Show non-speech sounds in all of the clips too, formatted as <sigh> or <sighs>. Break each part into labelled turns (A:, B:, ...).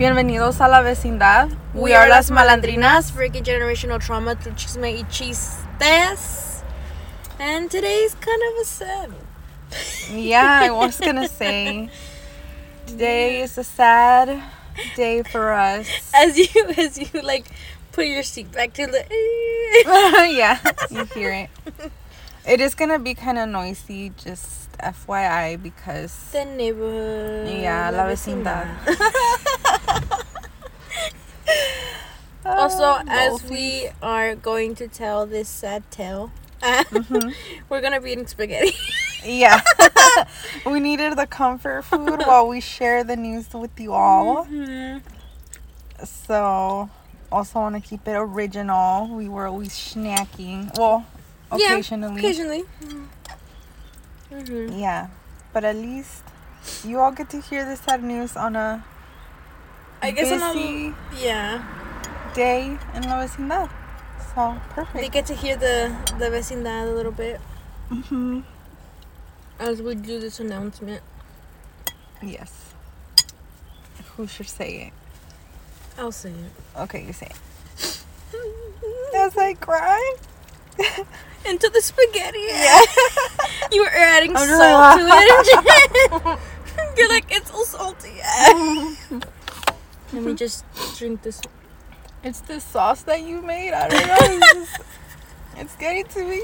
A: Bienvenidos a la vecindad. We, are las malandrinas.
B: Freaking generational trauma through chisme y chistes. And today's kind of a sad.
A: Yeah, I <laughs> was gonna say today is a sad day for us.
B: As you as you like put your seat back to the <laughs>
A: yeah, you hear it. It is gonna be kind of noisy, just FYI, because
B: the neighborhood.
A: yeah, la vecindad. <laughs>
B: Also,
A: Oh,
B: as we are going to tell this sad tale,
A: Mhm. <laughs>
B: we're gonna be eating spaghetti. <laughs>
A: yeah, we needed the comfort food while we share the news with you all.
B: Mhm.
A: So, also want to keep it original. We were always snacking. Well,
B: Yeah,
A: occasionally.
B: Occasionally. Mm-hmm.
A: Yeah, but at least you all get to hear the sad news on a
B: I guess on a-
A: busy
B: yeah,
A: day in La Vecindad. So perfect.
B: they get to hear the the vecindad a little bit
A: hmm
B: as we do this announcement.
A: Yes. Who should say it?
B: I'll say it.
A: Okay, you say it. As I cry. <laughs>
B: Into the spaghetti.
A: Yeah. <laughs>
B: You were adding salt to it. <laughs> You're like, it's all salty. Let me just drink this.
A: It's the sauce that you made. I don't know. It's, just, it's getting to me.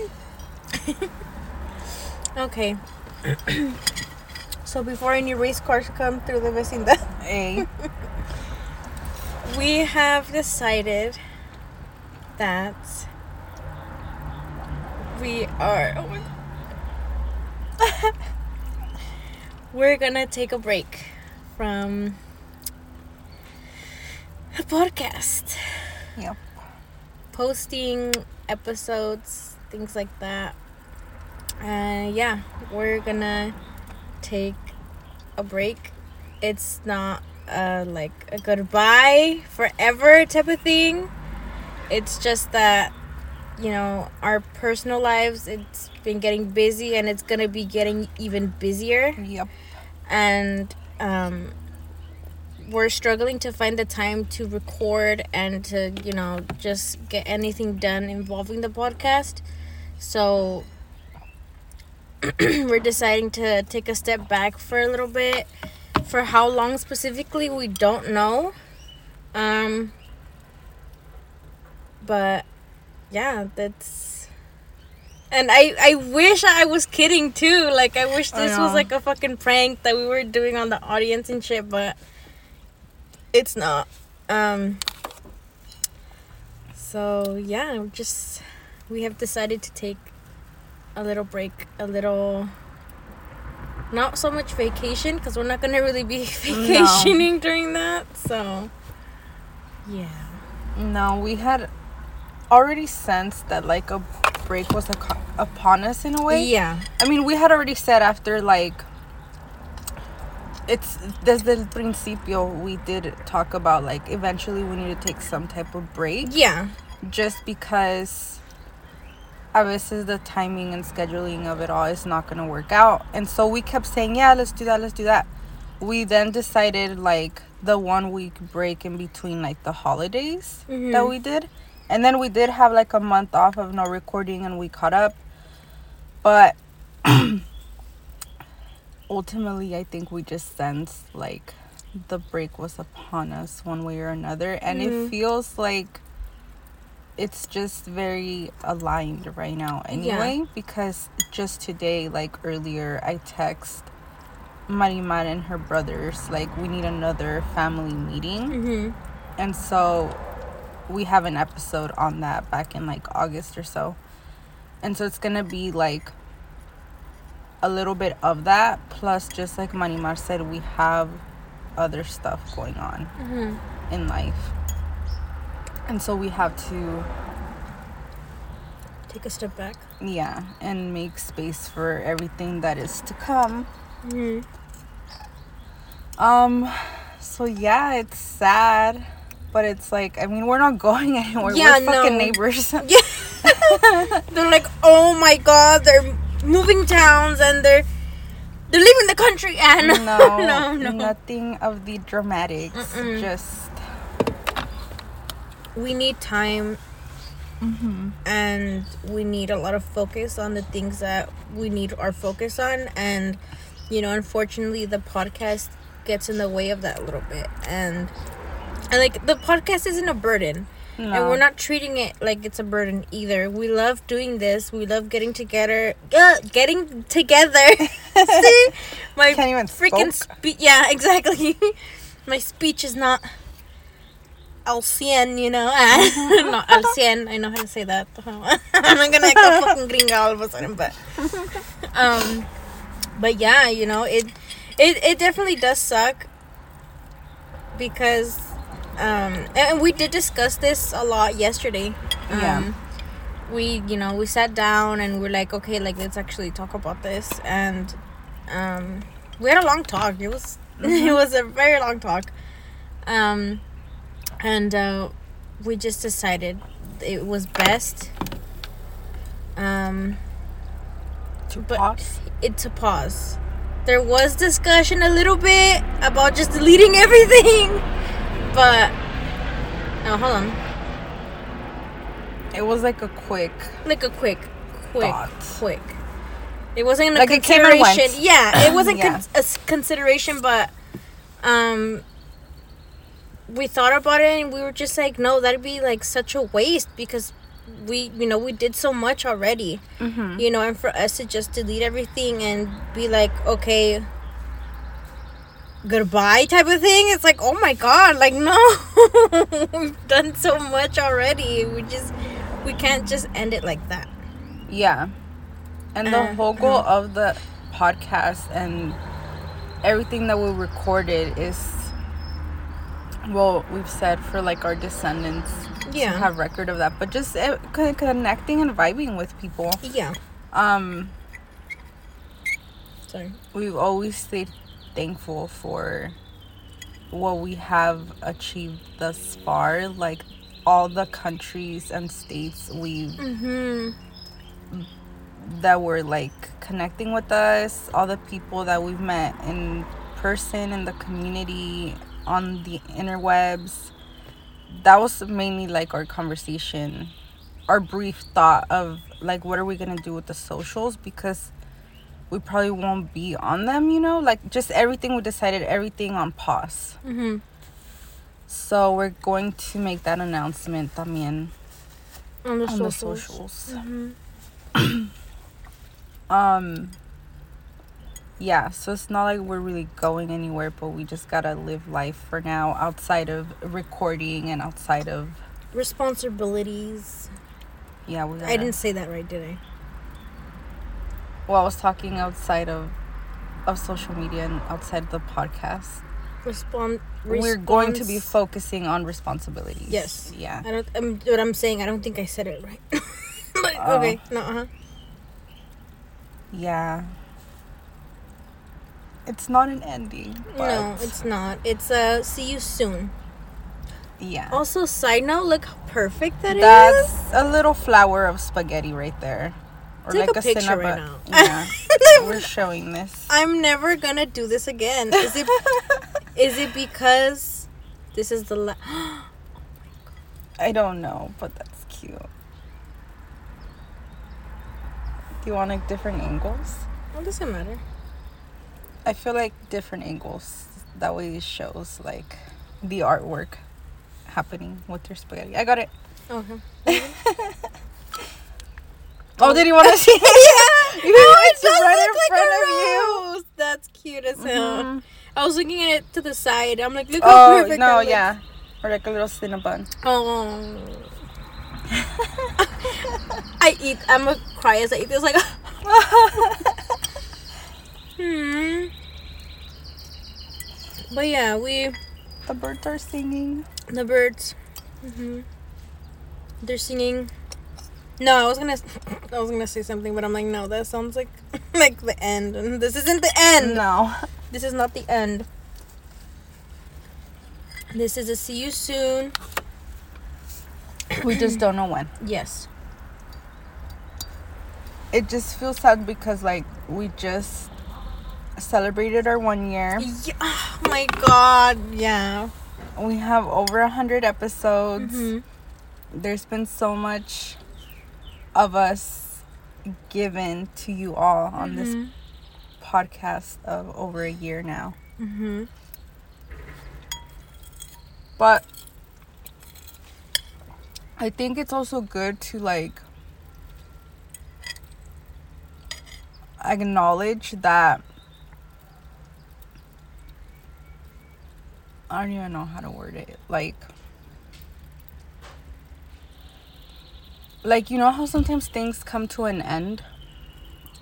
B: Okay. <clears throat> so before any race cars come through the vecindad,
A: Hey.
B: we have decided that we are. Oh my God. <laughs> We're gonna take a break from the podcast.
A: Yep.
B: Posting episodes, things like that. Uh, yeah, we're gonna take a break. It's not uh, like a goodbye forever type of thing. It's just that, you know, our personal lives, it's been getting busy and it's gonna be getting even busier.
A: Yep.
B: and um, we're struggling to find the time to record and to you know just get anything done involving the podcast. So <clears throat> we're deciding to take a step back for a little bit. For how long specifically we don't know. Um but yeah that's and I, I wish I was kidding too. Like I wish
A: I
B: this was like a fucking prank that we were doing on the audience and shit, but it's not. Um so yeah, just we have decided to take a little break, a little not so much vacation because we're not gonna really be <laughs> vacationing during that. So yeah.
A: No, we had already sensed that like a break was upon us in a way.
B: Yeah.
A: I mean, we had already said after like it's desde el principio we did talk about like eventually we need to take some type of break
B: Yeah.
A: just because a veces the timing and scheduling of it all is not going to work out. And so we kept saying, "Yeah, let's do that, let's do that." We then decided like the one week break in between like the holidays that
B: Mhm.
A: we did. And then we did have like a month off of no recording and we caught up. But <clears throat> ultimately, I think we just sensed like the break was upon us one way or another. And it
B: Mhm.
A: feels like it's just very aligned right now anyway because just today like earlier i text marimar and her brothers like we need another family meeting
B: Mm-hmm.
A: and so we have an episode on that back in like August or so. And so it's gonna be like a little bit of that plus just like Manimar said, we have other stuff going on
B: Mm-hmm.
A: in life. And so we have to
B: Take a step back.
A: yeah, and make space for everything that is to come.
B: Mm-hmm.
A: Um so yeah, it's sad. But it's like I mean we're not <laughs> going anywhere.
B: Yeah,
A: we're fucking
B: no.
A: neighbors. <laughs>
B: Yeah. <laughs> they're like, oh my god, they're moving towns and they're they're leaving the country. And
A: No,
B: no, no.
A: nothing of the dramatics.
B: Mm-mm.
A: Just
B: We need time mm-hmm. and we need a lot of focus on the things that we need our focus on and you know unfortunately the podcast gets in the way of that a little bit and and like the podcast isn't a burden and we're not treating it like it's a burden either we love doing this we love getting together uh, getting together <laughs> See? my
A: Can't even
B: freaking speech yeah <laughs> exactly my speech is not al cien, you know. <laughs> not al cien. I know how to say that. I'm not gonna go fucking gringa all of a sudden, but um, but yeah, you know, it it it definitely does suck because um, and we did discuss this a lot yesterday. Um,
A: Yeah.
B: We, you know, we sat down and we're like, okay, like let's actually talk about this, and um, we had a long talk. It was <laughs> it was a very long talk. Um, and uh, we just decided it was best um,
A: to
B: but-
A: pause.
B: it to pause. There was discussion a little bit about just deleting <laughs> everything, but oh, hold on,
A: It was like a quick.
B: like a quick, quick,
A: Thought.
B: quick. It wasn't a
A: Like it
B: consideration.
A: went.
B: Yeah, it wasn't <clears throat>
A: Yeah.
B: con- a consideration, but um, we thought about it and we were just like, no, that'd be like such a waste because we, you know, we did so much already.
A: Mm-hmm.
B: you know, and for us to just delete everything and be like, okay, goodbye type of thing, it's like, oh my god, like, no, <laughs> we've done so much already. We just, we can't just end it like that.
A: Yeah. And the
B: Uh,
A: whole goal of the podcast and everything that we recorded is well, we've said for like our descendants
B: Yeah.
A: to have record of that, but just uh, connecting and vibing with people.
B: Yeah.
A: Um,
B: Sorry.
A: we've always stayed thankful for what we have achieved thus far, like all the countries and states we've
B: Mm-hmm.
A: that were like connecting with us, all the people that we've met in person in the community, on the interwebs. That was mainly like our conversation, our brief thought of like what are we gonna do with the socials because we probably won't be on them, you know? Like just everything we decided everything on pause.
B: Mm-hmm.
A: So we're going to make that announcement también
B: On the
A: on the
B: socials.
A: socials.
B: Mm-hmm. <clears throat>
A: Um yeah, so it's not like we're really going anywhere, but we just gotta live life for now outside of recording and outside of
B: Responsibilities.
A: yeah, we gotta,
B: I didn't say that right, did I?
A: Well I was talking outside of of social media and outside the podcast.
B: Respond.
A: We're going to be focusing on responsibilities.
B: Yes.
A: Yeah.
B: I don't. Um, what I'm saying, I don't think I said it right. <laughs> like,
A: Oh.
B: okay, no, uh huh.
A: Yeah. It's not an ending. But
B: No, it's not. It's uh, see you soon.
A: yeah.
B: Also, side note, look how perfect that is.
A: That's a little flower of spaghetti right there. Or
B: Take
A: like
B: a
A: a,
B: picture right now.
A: Yeah. <laughs> We're showing this.
B: I'm never gonna do this again. Is it? <laughs> is it because this is the la- <gasps> oh
A: I don't know, but that's cute. Do you want like different angles?
B: What does it matter?
A: I feel like different angles. That way it shows like the artwork happening with your spaghetti. I got it.
B: Okay. <laughs>
A: Oh, did you want to see? yeah. You
B: Oh,
A: it's right in front of you.
B: That's cute as hell.
A: Mhm.
B: I was looking at it to the side. I'm like, look how
A: Oh
B: perfect.
A: no, yeah, or like a little cinnabon.
B: Oh. I eat. I'm gonna cry as I eat this. Like, <laughs> hmm. But yeah, we
A: the birds are singing.
B: the birds. hmm They're singing. No, I was gonna. <laughs> I was gonna say something, but I'm like, no, that sounds like <laughs> like the end, and <laughs> this isn't the end.
A: No.
B: This is not the end. This is a see you soon.
A: we just don't know when. <clears throat>
B: Yes.
A: It just feels sad because like we just celebrated our one year.
B: Yeah, oh my god, yeah.
A: We have over a hundred episodes.
B: Mhm.
A: There's been so much of us given to you all on this
B: Mhm.
A: podcast of over a year now.
B: Mhm.
A: But I think it's also good to like acknowledge that I don't even know how to word it. Like like you know how sometimes things come to an end?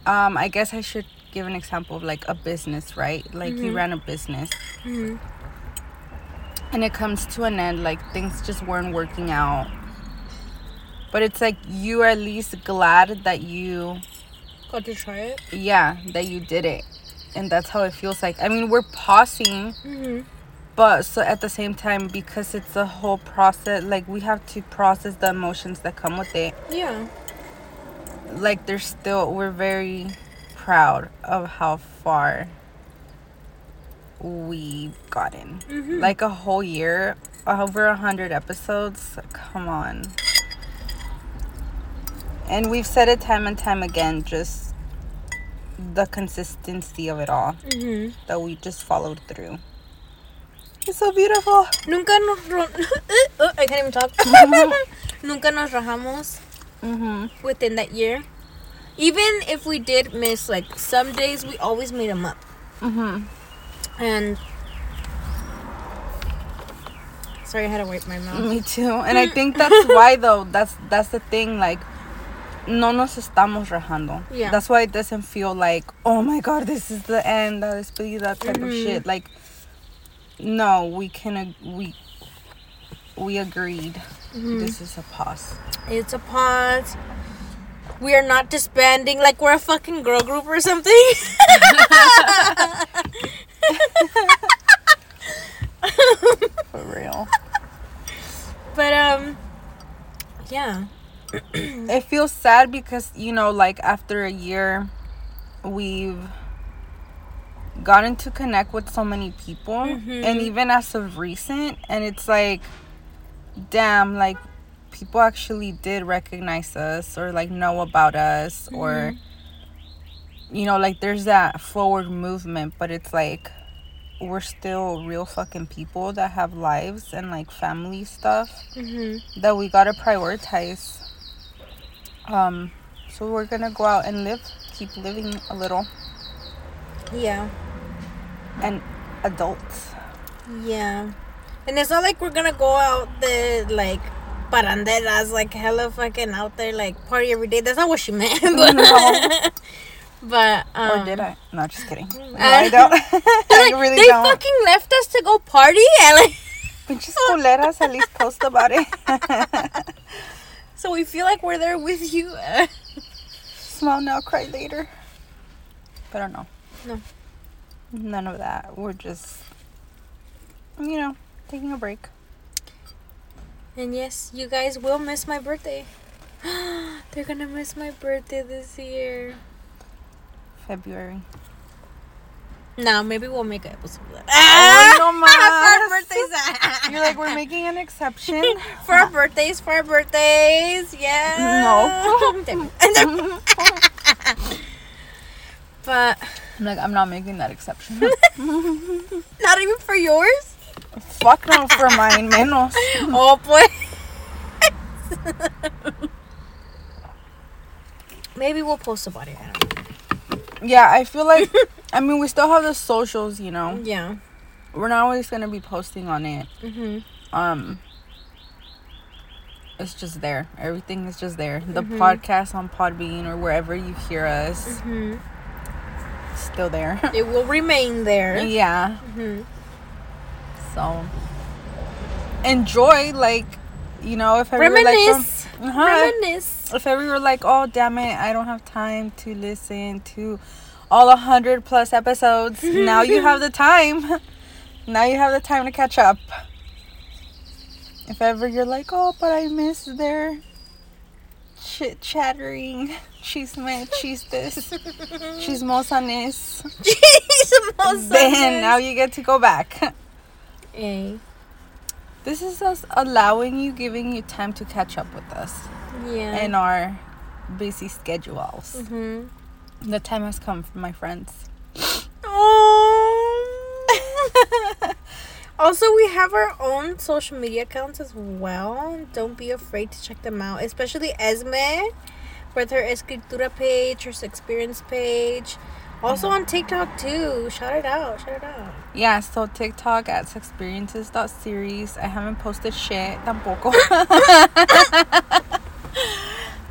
A: Um I guess I should give an example of like a business, right? Like you
B: Mhm.
A: ran a business
B: Mhm.
A: and it comes to an end like things just weren't working out but it's like you are at least glad that you
B: Got to try it.
A: yeah that you did it and that's how it feels like i mean we're pausing
B: Mhm.
A: But so at the same time because it's a whole process like we have to process the emotions that come with it
B: Yeah.
A: like there's still we're very proud of how far we've gotten
B: Mhm.
A: like a whole year over a hundred episodes come on and we've said it time and time again just the consistency of it all
B: Mhm.
A: that we just followed through it's so beautiful
B: Nunca nos ro- oh, <laughs> I can't even talk. <laughs> Nunca nos rajamos
A: mm-hmm.
B: within that year. Even if we did miss like some days, we always made them up.
A: Mm-hmm.
B: And sorry, I had to wipe my mouth.
A: me too and i think that's <laughs> why though that's that's the thing like no nos estamos rajando
B: Yeah.
A: that's why it doesn't feel like oh my god this is the end la despedida type of
B: Mhm.
A: shit like no we can ag- we we agreed
B: Mhm.
A: this is a pause
B: It's a pause. We are not disbanding like we're a fucking girl group or something.
A: for real
B: but um, yeah.
A: it feels sad because you know like after a year we've gotten to connect with so many people
B: Mhm.
A: and even as of recent and it's like damn like people actually did recognize us or like know about us or you know like there's that forward movement but it's like we're still real fucking people that have lives and like family stuff
B: hmm
A: that we gotta prioritize. Um, so we're gonna go out and live, keep living a little,
B: Yeah.
A: And adult.
B: Yeah. And it's not like we're gonna go out the like paranderas, like hella fucking out there, like party every day. That's not what she meant. <laughs> <laughs> But,
A: No.
B: but um,
A: or did I? No, just kidding. <laughs> No,
B: uh,
A: I don't. I
B: like,
A: really
B: they
A: don't.
B: fucking left us to go party, and like,
A: Pinches culeras, at least post about it.
B: so we feel like we're there with you.
A: Smile now, cry later. But I don't know.
B: No.
A: None of that. We're just, you know, taking a break.
B: and yes, you guys will miss my birthday. <gasps> They're gonna miss my birthday this year.
A: February.
B: No, maybe we'll make an episode of that.
A: Oh, ah! no
B: for <laughs> our
A: más.
B: birthdays. <laughs>
A: You're like, we're making an exception. <laughs>
B: for our birthdays, for our birthdays, yeah.
A: No.
B: but
A: I'm like, I'm not making that exception. <laughs> <laughs>
B: not even for yours.
A: Fuck no for mine, menos. <laughs>
B: Oh boy. Maybe we'll post about it. I.
A: Yeah, I feel like, I mean, we still have the socials, you know.
B: Yeah.
A: We're not always gonna be posting on it.
B: Mhm.
A: Um, it's just there. Everything is just there. The
B: Mhm.
A: podcast on Podbean or wherever you hear us,
B: Mhm.
A: Still there. <laughs>
B: It will remain there.
A: yeah.
B: Mhm.
A: So enjoy, like, you know, if ever like from,
B: Reminisce.
A: uh-huh,
B: Reminisce.
A: if ever you're like, oh damn it, I don't have time to listen to all a hundred plus episodes. <laughs> now you have the time. <laughs> Now you have the time to catch up. If ever you're like, oh, but I miss their chit chattering, chisme, chistes, <laughs> chismosanes.
B: Chismosanes. <laughs>
A: Then now you get to go back.
B: Hey.
A: This is us allowing you, giving you time to catch up with us
B: Yeah.
A: in our busy schedules.
B: Mhm.
A: The time has come, for my friends.
B: Oh. <laughs> also, we have our own social media accounts as well. Don't be afraid to check them out, especially Esme with her Escritura page, her experience page. Also on TikTok too. Shout it out. Shout it out.
A: Yeah, so TikTok at experiences.series. I haven't posted shit tampoco. <laughs>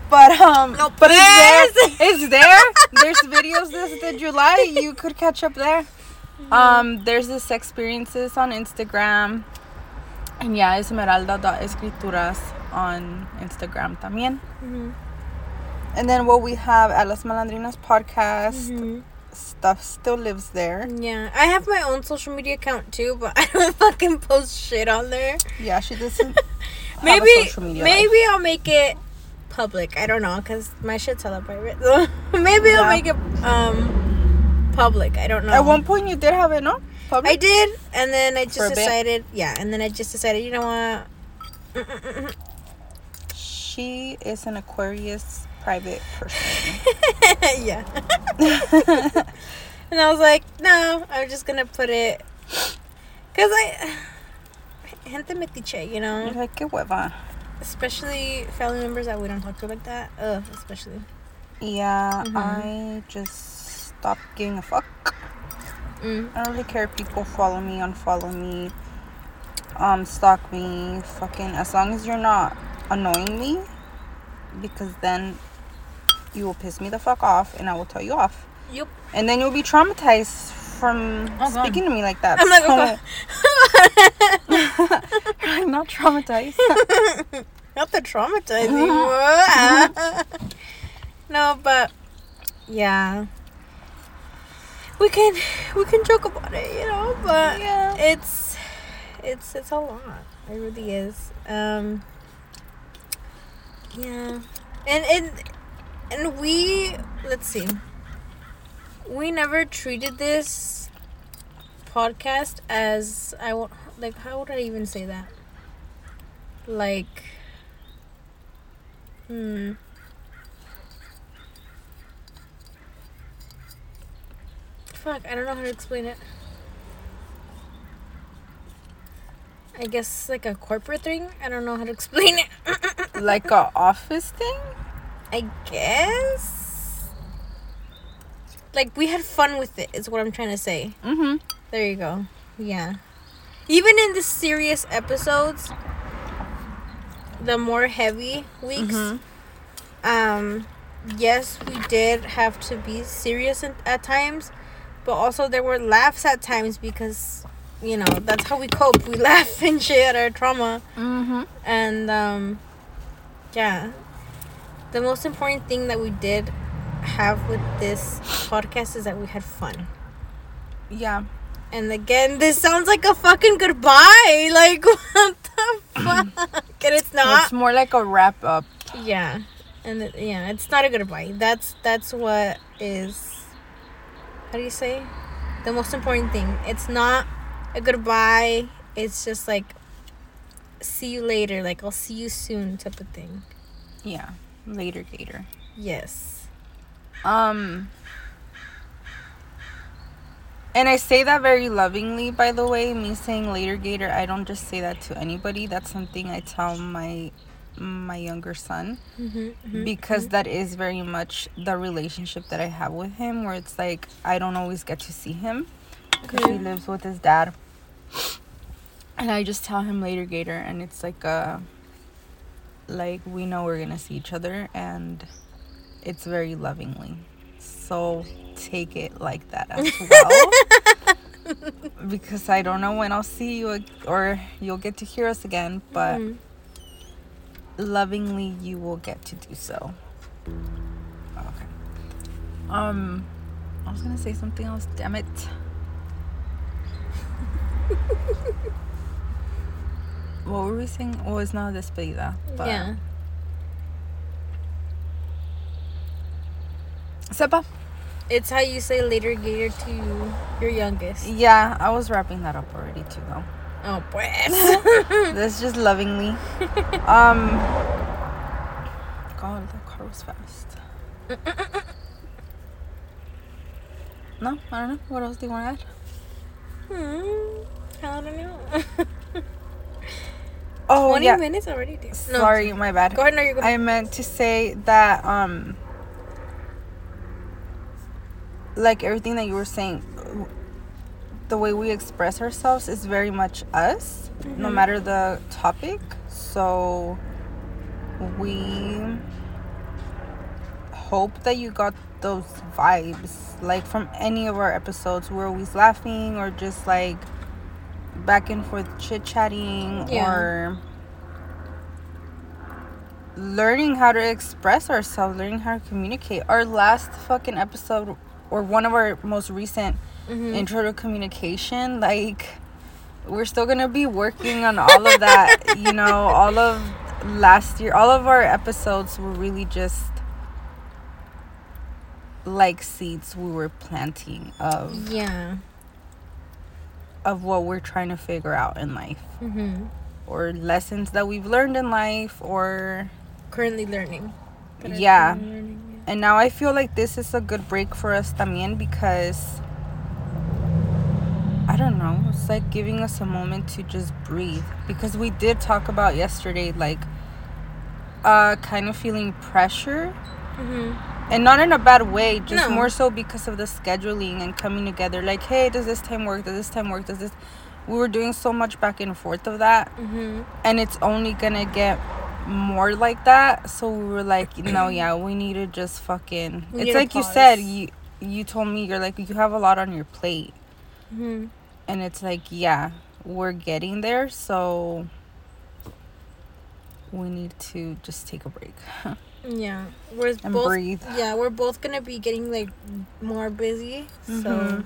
A: but um
B: No,
A: but it's there. It's there. There's videos this the July. You could catch up there. Um there's this experiences on Instagram. And yeah, esmeralda.escrituras on Instagram también.
B: Mhm.
A: And then what we have at Las Malandrinas podcast
B: Mhm.
A: stuff still lives there.
B: Yeah, I have my own social media account too, but <laughs> I don't fucking post shit on there.
A: Yeah, she doesn't <laughs>
B: maybe
A: social media
B: maybe
A: life.
B: I'll make it public. I don't know because my shit's hella private. So <laughs> maybe
A: Yeah.
B: I'll make it um public. I don't know.
A: At one point you did have it, no? Public?
B: I did, and then I just decided. Yeah, and then I just decided. You know what?
A: She is an Aquarius private person. <laughs>
B: yeah. and I was like, no, I'm just gonna put it because I. Gente metiche, you know.
A: You're like, qué hueva.
B: especially family members that we don't talk to like that. Ugh, especially.
A: Yeah,
B: Mhm.
A: I just stopped giving a fuck.
B: Mm.
A: I don't really care if people follow me, unfollow me, um, stalk me, fucking, as long as you're not annoying me, because then you will piss me the fuck off and I will tell you off.
B: Yup.
A: And then you'll be traumatized from
B: Oh, God.
A: speaking to me like that.
B: I'm like,
A: So-
B: okay. <laughs>
A: I'm not traumatized. <laughs>
B: Not the traumatizing. <laughs> no, but yeah, we can we can joke about it, you know. But
A: Yeah.
B: it's it's it's a lot. It really is. Um. Yeah, and and and we let's see. We never treated this podcast as I want. Like, how would I even say that? Like, hmm. Fuck, I don't know how to explain it. I guess like a corporate thing. I don't know how to explain it. <laughs>
A: like a office thing?
B: I guess. Like we had fun with it. Is what I'm trying to say.
A: Mm-hmm.
B: There you go. Yeah. Even in the serious episodes, the more heavy weeks,
A: Mhm.
B: um, yes, we did have to be serious at times, but also there were laughs at times because, you know, that's how we cope. We <laughs> laugh and shit at our trauma.
A: Mm-hmm.
B: And um yeah. The most important thing that we did have with this podcast is that we had fun.
A: Yeah.
B: And again, this sounds like a fucking goodbye. <laughs> Like what the fuck? <laughs> and it's not.
A: It's more like a wrap up.
B: Yeah. And it, yeah, it's not a goodbye. That's that's what is how do you say? The most important thing. It's not a goodbye. It's just like see you later, like I'll see you soon type of thing.
A: Yeah. Later Gator.
B: Yes.
A: Um and I say that very lovingly, by the way. Me saying later Gator, I don't just say that to anybody. That's something I tell my my younger son
B: Mm-hmm,
A: because that is very much the relationship that I have with him where it's like I don't always get to see him because he lives with his dad. And I just tell him later Gator and it's like uh like we know we're to see each other and it's very lovingly. So take it like that as well. <laughs> because I don't know when I'll see you or you'll get to hear us again, but
B: Mhm.
A: Lovingly you will get to do so. Okay. Um I was gonna say something else, damn it. <laughs> what were we saying? Oh, it's not despedida. But
B: yeah.
A: Sepa.
B: It's how you say later gator to your youngest.
A: Yeah, I was wrapping that up already too, though.
B: Oh, pues. <laughs>
A: That's just lovingly. Um. God, that car was fast. No, I don't know. What else do you want to add?
B: hmm. I don't know. <laughs>
A: Oh,
B: 20
A: yeah.
B: minutes already, dude. No,
A: Sorry, my bad.
B: Go ahead, no, you're good.
A: I meant to say that um like everything that you were saying the way we express ourselves is very much us no
B: Mhm.
A: matter the topic so we hope that you got those vibes like from any of our episodes we're always laughing or just like back and forth chit chatting
B: Yeah.
A: or learning how to express ourselves, learning how to communicate. Our last fucking episode, or one of our most recent
B: Mhm.
A: intro to communication, like we're still gonna be working on all of that. you know, all of last year, all of our episodes were really just like seeds we were planting of
B: Yeah.
A: of what we're trying to figure out in life
B: Mm-hmm.
A: or lessons that we've learned in life or
B: Currently learning.
A: Yeah. And now I feel like this is a good break for us también because I don't know, it's like giving us a moment to just breathe because we did talk about yesterday like uh kind of feeling pressure.
B: Mm-hmm.
A: and not in a bad way, just
B: No.
A: more so because of the scheduling and coming together like, "Hey, does this time work? Does this time work? Does this we were doing so much back and forth of that
B: Mm-hmm.
A: and it's only gonna get more like that so we were like no yeah we need to just fucking
B: We
A: it's like you said you you told me you're like you have a lot on your plate
B: Mm-hmm.
A: and it's like yeah we're getting there so we need to just take a break <laughs>
B: Yeah. We're
A: and
B: both.
A: breathe
B: Yeah, we're both gonna be getting like more busy. So.
A: Mhm.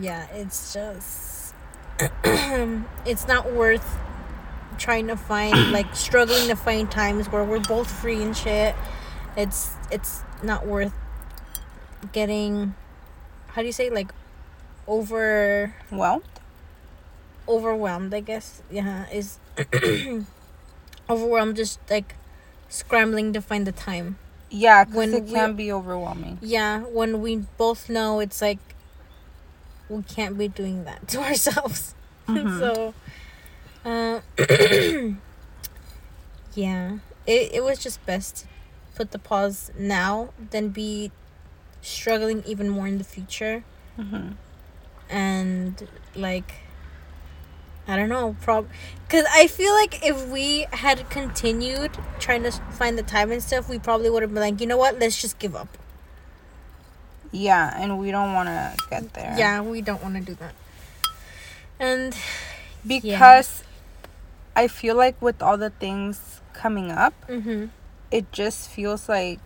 B: Yeah, it's just. <clears throat> it's not worth trying to find <clears throat> like struggling to find times where we're both free and shit. It's it's not worth getting. How do you say like over
A: well
B: overwhelmed i guess. Yeah is <clears throat> overwhelmed just like scrambling to find the time.
A: Yeah
B: When
A: it can be overwhelming.
B: Yeah when we both know it's like we can't be doing that <laughs> to ourselves.
A: Mhm. <laughs>
B: so uh <clears throat> yeah it, it was just best to put the pause now than be struggling even more in the future.
A: Mhm.
B: And like I don't know, prob because I feel like if we had continued trying to find the time and stuff, we probably would have been like, you know what, let's just give up.
A: yeah and we don't want to get there
B: Yeah, we don't want to do that. And
A: because i feel like with all the things coming up
B: mm-hmm,
A: it just feels like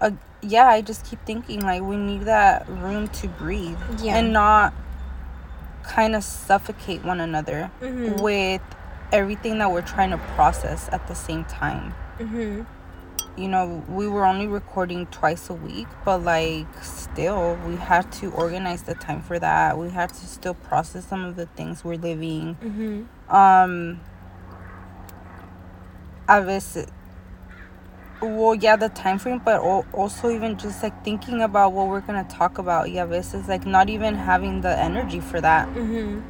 A: a, yeah i just keep thinking like we need that room to breathe
B: Yeah.
A: and not kind of suffocate one another
B: mm-hmm,
A: with everything that we're trying to process at the same time.
B: Mm-hmm,
A: you know we were only recording twice a week but like still we had to organize the time for that. We had to still process some of the things we're living.
B: Mm-hmm,
A: um a veces well yeah the time frame but also even just like thinking about what we're gonna talk about yeah this is like not even having the energy for that.
B: Mm-hmm,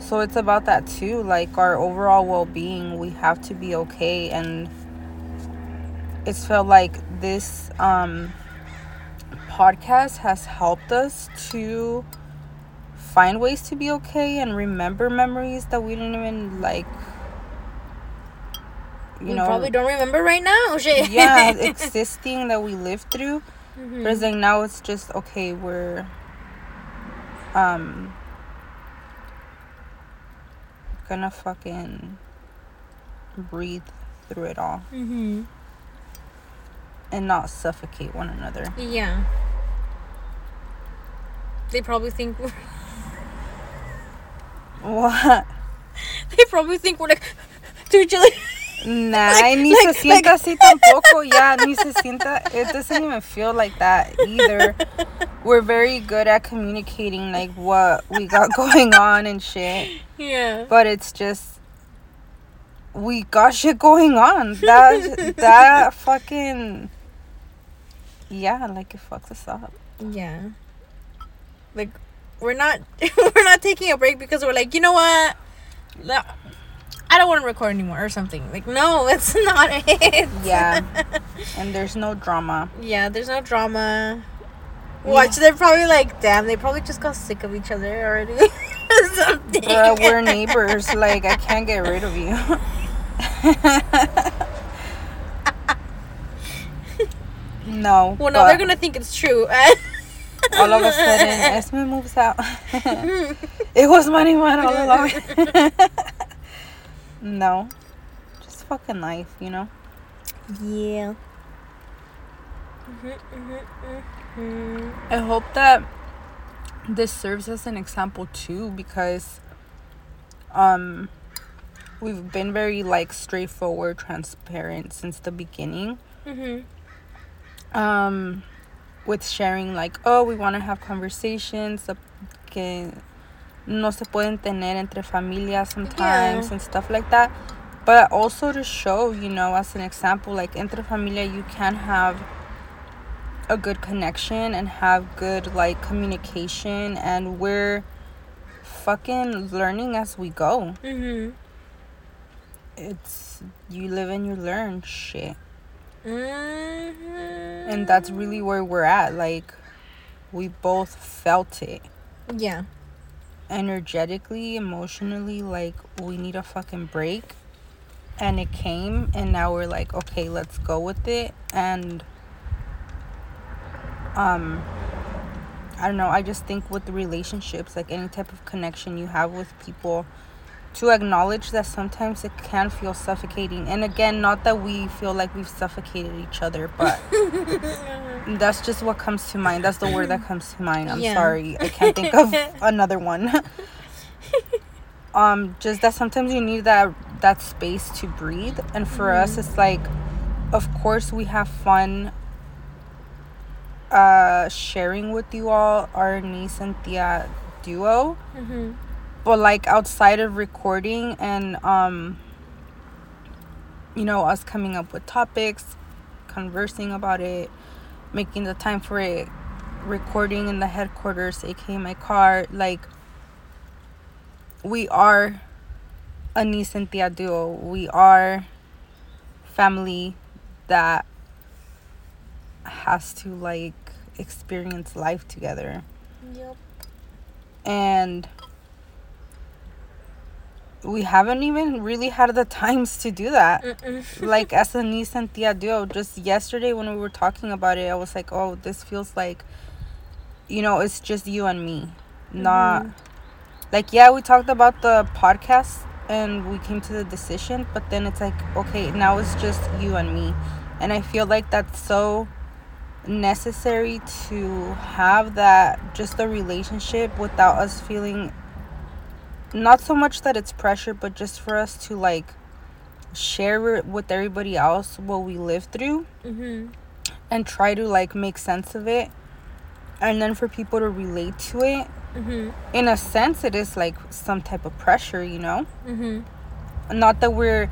A: so it's about that too like our overall well-being we have to be okay and it's felt like this um podcast has helped us to find ways to be okay and remember memories that we didn't even like you
B: we
A: know
B: probably don't remember right now. <laughs> Shit.
A: yeah existing that we lived through
B: Mhm.
A: but it's like now it's just okay we're um gonna fucking breathe through it all
B: Mhm.
A: and not suffocate one another
B: Yeah. They probably think we're, <laughs>
A: what <laughs>
B: they probably think we're like to each other.
A: Nah,
B: Like-
A: ni
B: like-
A: se sienta así tampoco. Yeah, ni se sienta. It doesn't even feel like that either. We're very good at communicating like what we got <laughs> going on and shit.
B: Yeah.
A: But it's just we got shit going on. That that <laughs> fucking yeah, like it fucks us up.
B: Yeah. Like we're not <laughs> we're not taking a break because we're like, you know what? I don't want to record anymore or something. Like no, <laughs> that's not it.
A: Yeah, <laughs> and there's no drama.
B: yeah, there's no drama. Watch, they're probably like, damn, they probably just got sick of each other already. <laughs> something.
A: Bruh, we're neighbors. Like I can't get rid of you. no.
B: well, no, they're gonna think it's true.
A: all of a sudden Esme moves out. it was money man all along. No. Just fucking life, you know?
B: yeah. Mhm, mhm, mhm.
A: I hope that this serves as an example too because um we've been very like straightforward, transparent since the beginning.
B: Mhm.
A: Um with sharing like, oh, we want to have conversations que no se pueden tener entre familias sometimes
B: Yeah.
A: and stuff like that. But also to show, you know, as an example, like entre familia, you can have a good connection and have good like communication, and we're fucking learning as we go.
B: Mhm.
A: It's you live and you learn shit.
B: Mhm.
A: And that's really where we're at. Like, we both felt it
B: yeah.
A: Energetically, emotionally. Like, we need a fucking break. And it came, and now we're like, okay, let's go with it. And, um, I don't know. I just think with the relationships, like any type of connection you have with people, to acknowledge that sometimes it can feel suffocating. And again, not that we feel like we've suffocated each other, but <laughs> that's just what comes to mind. That's the word that comes to mind. I'm
B: Yeah.
A: sorry. I can't think of <laughs> another one. um just that sometimes you need that that space to breathe and for us it's like of course we have fun uh sharing with you all our niece and tia duo
B: Mhm.
A: but like outside of recording and um you know us coming up with topics conversing about it making the time for it. Recording in the headquarters aka my car like we are a niece and tia duo. We are family that has to like experience life together.
B: Yep.
A: and we haven't even really had the times to do that. <laughs> Like as a niece and tia duo, just yesterday when we were talking about it, I was like, oh, this feels like, you know, it's just you and me, not mm-hmm. like yeah, we talked about the podcast and we came to the decision, but then it's like okay, now it's just you and me, and I feel like that's so necessary to have that just a relationship without us feeling not so much that it's pressure but just for us to like share it with everybody else what we live through
B: Mhm.
A: and try to like make sense of it and then for people to relate to it
B: Mhm.
A: in a sense it is like some type of pressure you know
B: Mhm.
A: not that we're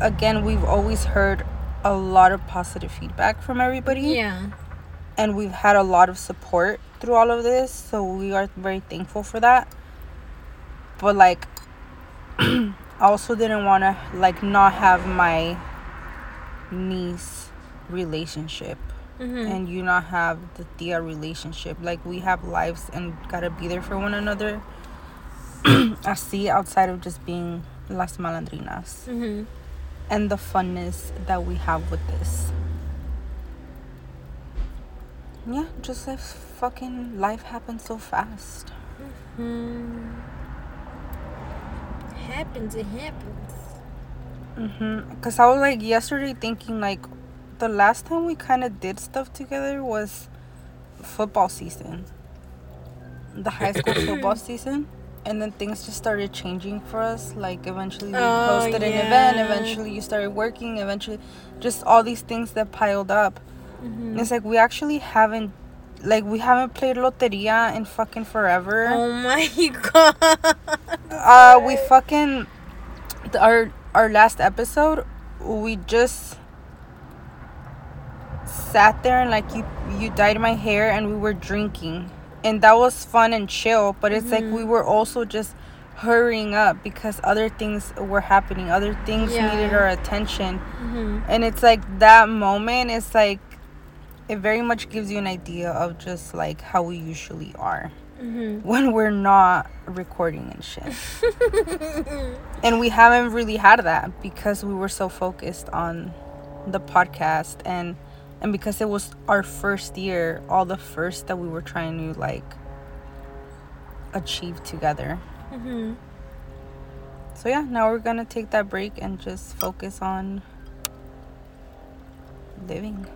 A: again we've always heard a lot of positive feedback from everybody
B: Yeah.
A: and we've had a lot of support through all of this so we are very thankful for that but like <clears throat> i also didn't want to like not have my niece relationship
B: Mhm.
A: and you not have the tia relationship like we have lives and gotta be there for one another <clears throat> I see outside of just being las malandrinas
B: Mhm.
A: and the funness that we have with this. Yeah, just like fucking life happens so fast.
B: Hmm. Happens. It happens.
A: Mhm. Cause I was like yesterday thinking like, the last time we kind of did stuff together was football season. The high school <coughs> football season, and then things just started changing for us. Like eventually we
B: Oh,
A: posted an event. Eventually you started working. Eventually, just all these things that piled up.
B: Mhm.
A: And it's like we actually haven't, like we haven't played loteria in fucking forever.
B: Oh my <laughs> god.
A: uh, we fucking our our last episode, we just sat there and like you you dyed my hair and we were drinking and that was fun and chill but it's like we were also just hurrying up because other things were happening other things
B: Yeah.
A: needed our attention
B: Mhm.
A: and it's like that moment is like it very much gives you an idea of just like how we usually are
B: Mhm.
A: when we're not recording and shit <laughs> and we haven't really had that because we were so focused on the podcast and and because it was our first year all the first that we were trying to like achieve together
B: Mhm.
A: so yeah now we're gonna take that break and just focus on living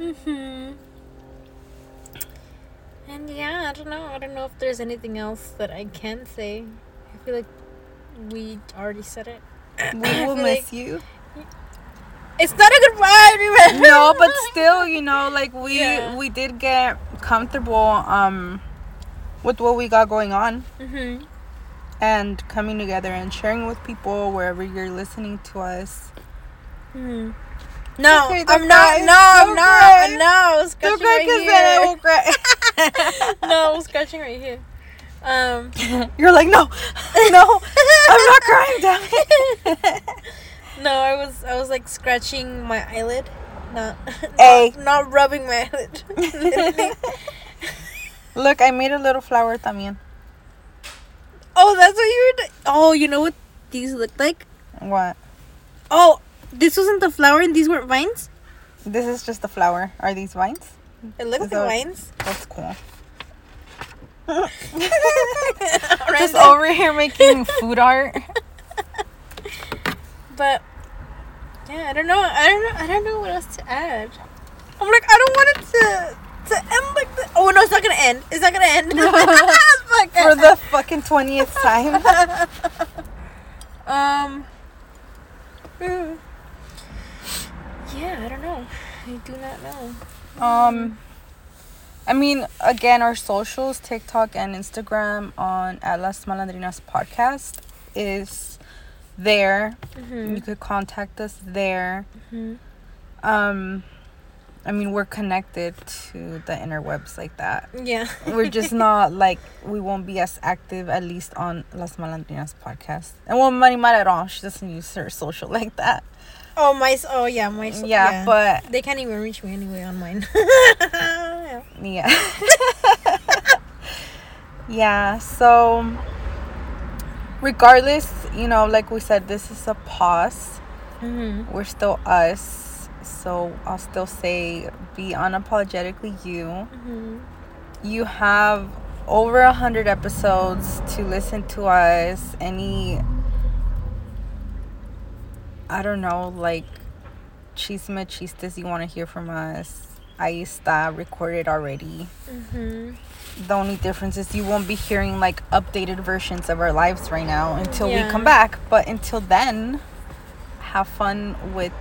B: mhm. And yeah, I don't know. I don't know if there's anything else that I can say. I feel like we already said it.
A: we <coughs> will miss
B: like-
A: you
B: It's not a goodbye,
A: no but still you know like we
B: Yeah.
A: we did get comfortable um with what we got going on
B: Mhm.
A: And coming together and sharing with people wherever you're listening to us.
B: Mhm. No,
A: Okay,
B: I'm not. No, I'm not.
A: cry.
B: No, I was scratching right here.
A: cry. <laughs>
B: no, I was scratching right here. Um, <laughs>
A: you're like, no, no, I'm not <laughs> crying, damn it.
B: no, I was I was like scratching my eyelid, not
A: Hey.
B: not, not rubbing my eyelid.
A: Look, I made a little flower también.
B: Oh, that's what you were. Do- oh, you know what these look like?
A: What?
B: Oh, this wasn't the flower, and these weren't vines.
A: This is just a flower. Are these vines?
B: It looks like vines.
A: That's cool. <laughs> <laughs> Just over here making food art.
B: But yeah, I don't know. I don't know. I don't know what else to add. I'm like, I don't want it to to end like this. Oh no, it's not gonna end. It's not gonna end. <laughs>
A: For the fucking 20th time. <laughs>
B: um. Yeah, I don't know. I do not know.
A: Um, I mean, again, our socials, TikTok and Instagram on at Las Malandrinas podcast is there.
B: Mm-hmm.
A: You could contact us there.
B: Mhm.
A: Um, I mean, we're connected to the interwebs like that.
B: Yeah.
A: We're just <laughs> not like we won't be as active at least on Las Malandrinas podcast. And well, Marimar at all. She doesn't use her social <laughs> like that.
B: Oh my. Oh yeah, my. s-
A: yeah, but
B: they can't even reach me anyway on mine. <laughs> yeah.
A: Yeah. yeah, so regardless, you know, like we said, this is a pause.
B: Mm-hmm.
A: We're still us. So I'll still say be unapologetically you.
B: Mm-hmm.
A: You have over a hundred episodes to listen to us. Any I don't know, like chisme chistes you want to hear from us. Ahí está recorded already.
B: Mm-hmm.
A: the only difference is you won't be hearing like updated versions of our lives right now until we come back but until then have fun with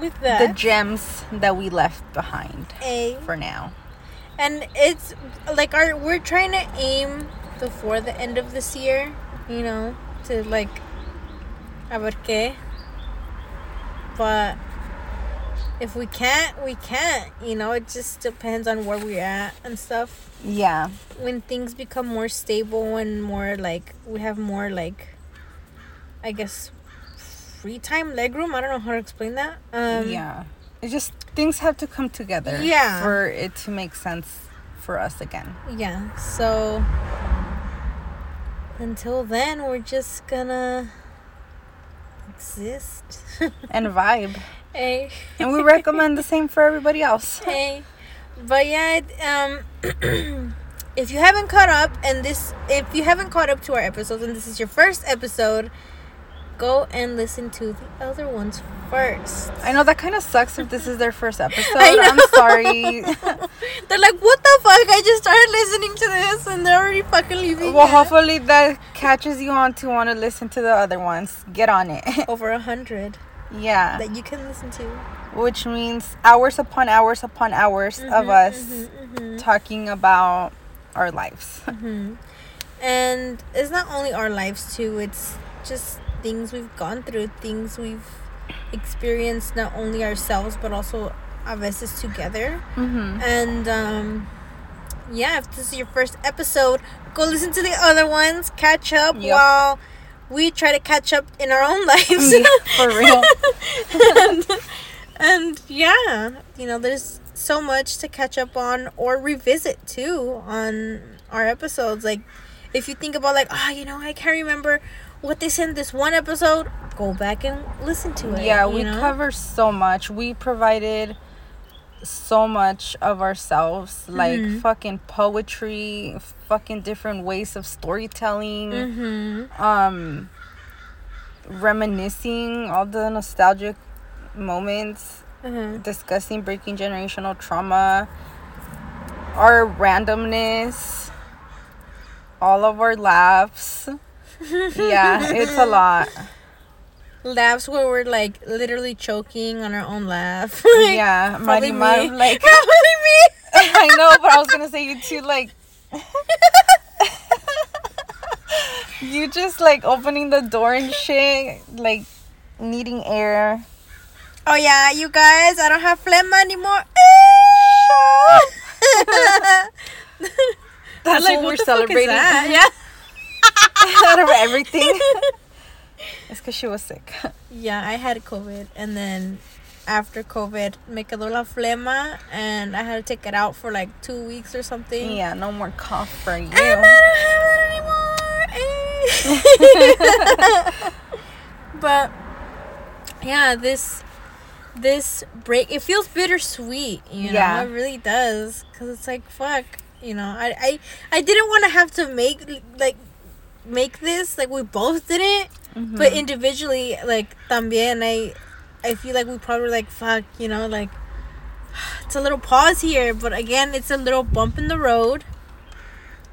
B: With
A: the gems that we left behind
B: a.
A: for now.
B: And it's like our we're trying to aim before the end of this year you know to like a qué. But if we can't we can't you know it just depends on where we're at and stuff.
A: Yeah.
B: When things become more stable and more like we have more like i guess free time leg room i don't know how to explain that. Um
A: yeah. It's just things have to come together
B: Yeah.
A: for it to make sense for us again.
B: Yeah so until then we're just gonna exist. <laughs>
A: And vibe.
B: Hey.
A: And we recommend the same for everybody else. <laughs>
B: Hey. But yeah um <clears throat> if you haven't caught up and this if you haven't caught up to our episodes and this is your first episode go and listen to the other ones first.
A: I know that kind of sucks if this is their first <laughs> episode. I'm sorry. <laughs>
B: They're like, what the fuck? I just started listening to this and they're already fucking leaving.
A: well,
B: it."
A: hopefully that catches you on to want to listen to the other ones. Get on it. <laughs>
B: over a hundred
A: yeah.
B: that you can listen to.
A: Which means hours upon hours upon hours of
B: Mhm,
A: us
B: mhm, mhm,
A: talking about our lives.
B: mhm. And it's not only our lives too. It's just things we've gone through, things we've experienced, not only ourselves but also a veces together.
A: Mm-hmm.
B: And um, yeah, if this is your first episode, go listen to the other ones, catch up
A: Yep.
B: while we try to catch up in our own <laughs> lives.
A: Yeah, for real. <laughs>
B: and, and yeah, you know, there's so much to catch up on or revisit too on our episodes. Like, if you think about like, oh, you know, I can't remember what they said in this one episode, go back and listen to it.
A: Yeah, we
B: know?
A: cover so much. We provided so much of ourselves, like
B: Mhm.
A: fucking poetry, fucking different ways of storytelling,
B: Mm-hmm.
A: um, reminiscing all the nostalgic moments,
B: Uh-huh.
A: discussing breaking generational trauma, our randomness, all of our laughs. Yeah, it's a lot.
B: Laughs where we're like literally choking on our own laugh. <laughs>
A: yeah,
B: probably
A: Marimar, like <laughs>
B: Probably me. <laughs>
A: I know, but I was gonna say you too, like you just like opening the door and shit, like needing air.
B: Oh yeah, you guys, I don't have phlegm anymore.
A: That's
B: Like,
A: what, we're
B: fuck is
A: celebrating
B: that? <laughs>
A: out of everything. <laughs> it's because she was sick.
B: Yeah, I had COVID, and then after COVID, me quedó la flema, and I had to take it out for like two weeks or something.
A: Yeah, no more cough for you.
B: And I don't have it anymore. Eh. <laughs> but yeah, this this break it feels bittersweet. You know,
A: Yeah.
B: it really does, cause it's like fuck. You know, I I I didn't want to have to make like make this like we both didn't,
A: Mhm.
B: but individually like también I I feel like we probably like fuck. You know, like <sighs> it's a little pause here, but again, it's a little bump in the road.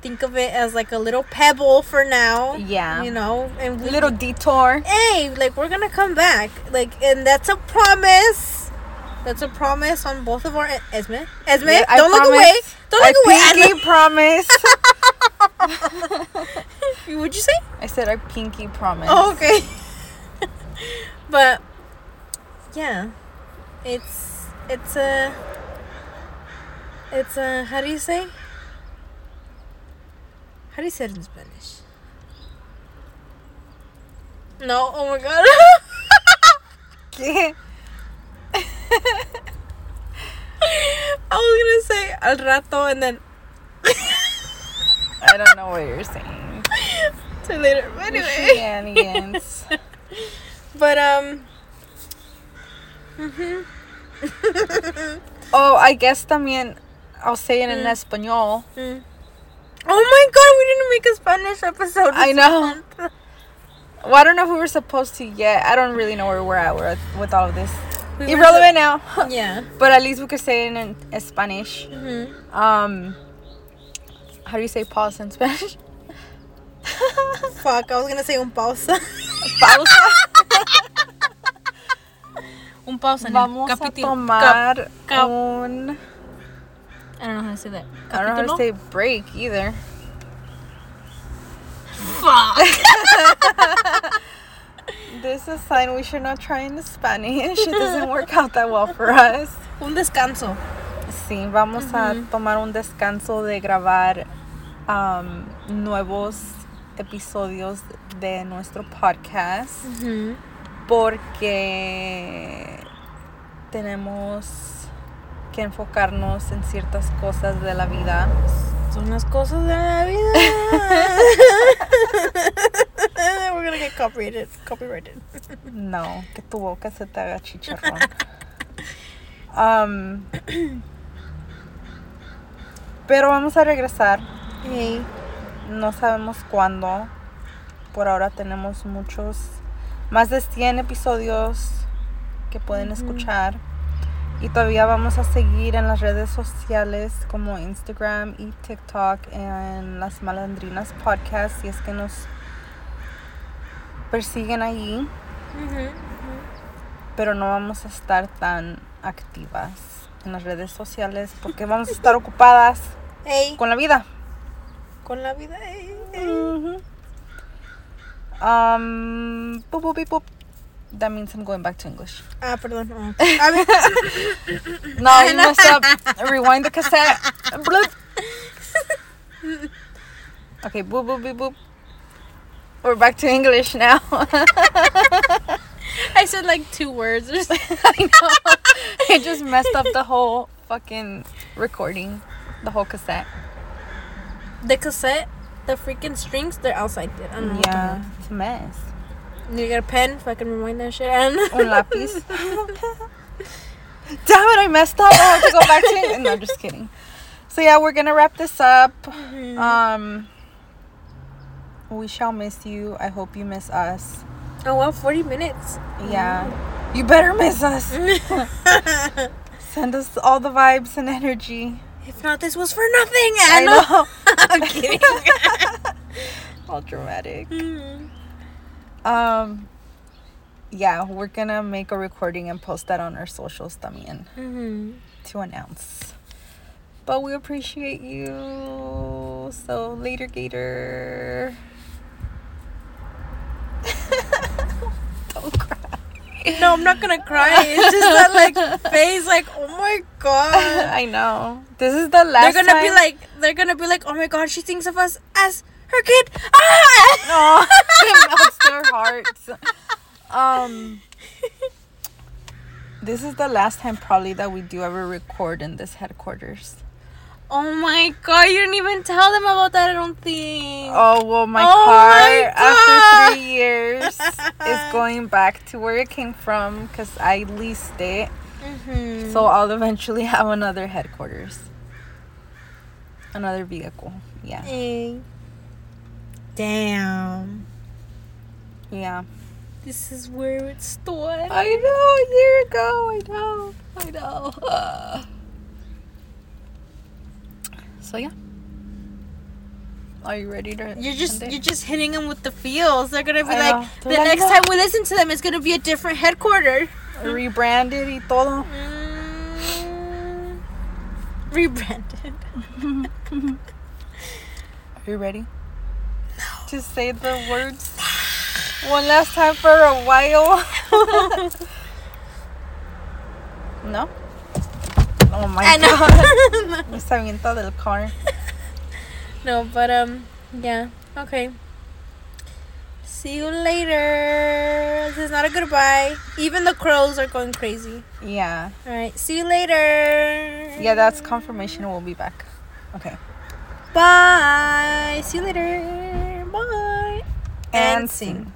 B: Think of it as like a little pebble for now.
A: yeah,
B: You know, and we,
A: little detour.
B: hey, like we're gonna come back, like, and that's a promise. That's a promise on both of our Esme. Esme,
A: Yeah,
B: don't look away. Don't
A: I
B: look away.
A: pinky promise. <laughs>
B: What'd you say?
A: I said I pinky promise.
B: Oh, okay. <laughs> but yeah, it's it's a it's a how do you say? How do you say it in Spanish? No, oh my god. <laughs>
A: ¿Qué?
B: I was gonna say al rato and then
A: I don't know what you're saying.
B: till later. But anyway. <laughs> But um. mhm.
A: Oh, I guess también I'll say it in
B: Mm.
A: español.
B: Mm. Oh my god, we didn't make a Spanish episode.
A: I know. Well, I don't know if we were supposed to yet. I don't really know where we're at with, with all of this.
B: We
A: Irrelevant now. <laughs>
B: yeah.
A: but at least we could say it in, in Spanish.
B: hmm
A: Um, how do you say pause in Spanish? <laughs>
B: Fuck, I was gonna say un pausa. <laughs>
A: Pausa.
B: un pausa.
A: Vamos a tomar
B: cap-
A: un.
B: I don't know how to say that.
A: I don't know how to say break either.
B: Fuck.
A: This is a sign we should not try in Spanish. <laughs> It doesn't work out that well for us.
B: un descanso.
A: Sí, vamos a tomar un descanso de grabar um, nuevos episodios de nuestro podcast porque tenemos que enfocarnos en ciertas cosas de la vida.
B: Son las cosas de la vida. <laughs> We're gonna get copyrighted. Copyrighted. <laughs>
A: No, que tu boca se te haga chicharrón. <laughs> Um, pero vamos a regresar.
B: Hey.
A: No sabemos cuándo. Por ahora tenemos muchos más de 100 episodios que pueden escuchar. Y todavía vamos a seguir en las redes sociales como Instagram y TikTok en las Malandrinas Podcast si es que nos persiguen ahí,
B: Ujú.
A: pero no vamos a estar tan activas en las redes sociales porque vamos a estar ocupadas con la vida.
B: con la vida. ey, ey.
A: Mhm. Um, boop, boop, boop. That means I'm going back to English.
B: Ah, perdón. <laughs> ah.
A: No, you messed up. Rewind the cassette. <laughs> Okay, boop, boop, beep, boop. We're back to English now. <laughs>
B: I said like two words or something. <laughs>
A: I know. It just messed up the whole fucking recording, the whole cassette.
B: The cassette, the freaking strings, they're outside. I the
A: Yeah, it's a mess.
B: Need to get a pen can rewind that shit. And
A: Un <laughs> lápiz. Damn it, I messed up. I have to go back to it. No, just kidding. So yeah, we're gonna wrap this up.
B: Mhm.
A: Um, we shall miss you. I hope you miss us.
B: oh well, forty minutes.
A: Yeah, you better miss us. <laughs> Send us all the vibes and energy.
B: if not, this was for nothing.
A: I know. <laughs>
B: I'm kidding. <laughs>
A: all dramatic.
B: Mhm.
A: Um, yeah, we're gonna make a recording and post that on our socials también
B: Mhm.
A: to announce. But we appreciate you. So later, Gator. Don't cry.
B: No, I'm not gonna cry. It's just that like face, like oh my god. <laughs>
A: I know. This is the last.
B: They're gonna be like, they're gonna be like, oh my god, she thinks of us as her kid. Ah!
A: No, <laughs> it melts their hearts. Um, <laughs> this is the last time probably that we do ever record in this headquarters.
B: Oh my god, you didn't even tell them about that. I don't think.
A: Oh well, my
B: Oh
A: car
B: my
A: after three years is <laughs> going back to where it came from because I leased it.
B: Mhm.
A: So I'll eventually <laughs> have another headquarters, another vehicle. Yeah,
B: Hey. Damn.
A: yeah.
B: This is where it started.
A: I know a year ago. I know. I know. Uh. <laughs> So yeah. Are you ready to?
B: You're just you're just hitting them with the feels. They're gonna be
A: I
B: like
A: know.
B: the
A: They're
B: next time we listen to them, it's gonna be a different headquarter. <laughs>
A: rebranded y todo.
B: Mm, rebranded. <laughs>
A: Are you ready? No. To say the words one last time for a while. <laughs> no. Oh my
B: I
A: god.
B: know. <laughs>
A: Me se avienta del car.
B: no, but um, yeah. Okay. See you later. This is not a goodbye. Even the crows are going crazy.
A: Yeah.
B: All right. See you later.
A: Yeah, that's confirmation. We'll be back. Okay.
B: Bye. See you later. Bye.
A: And sing.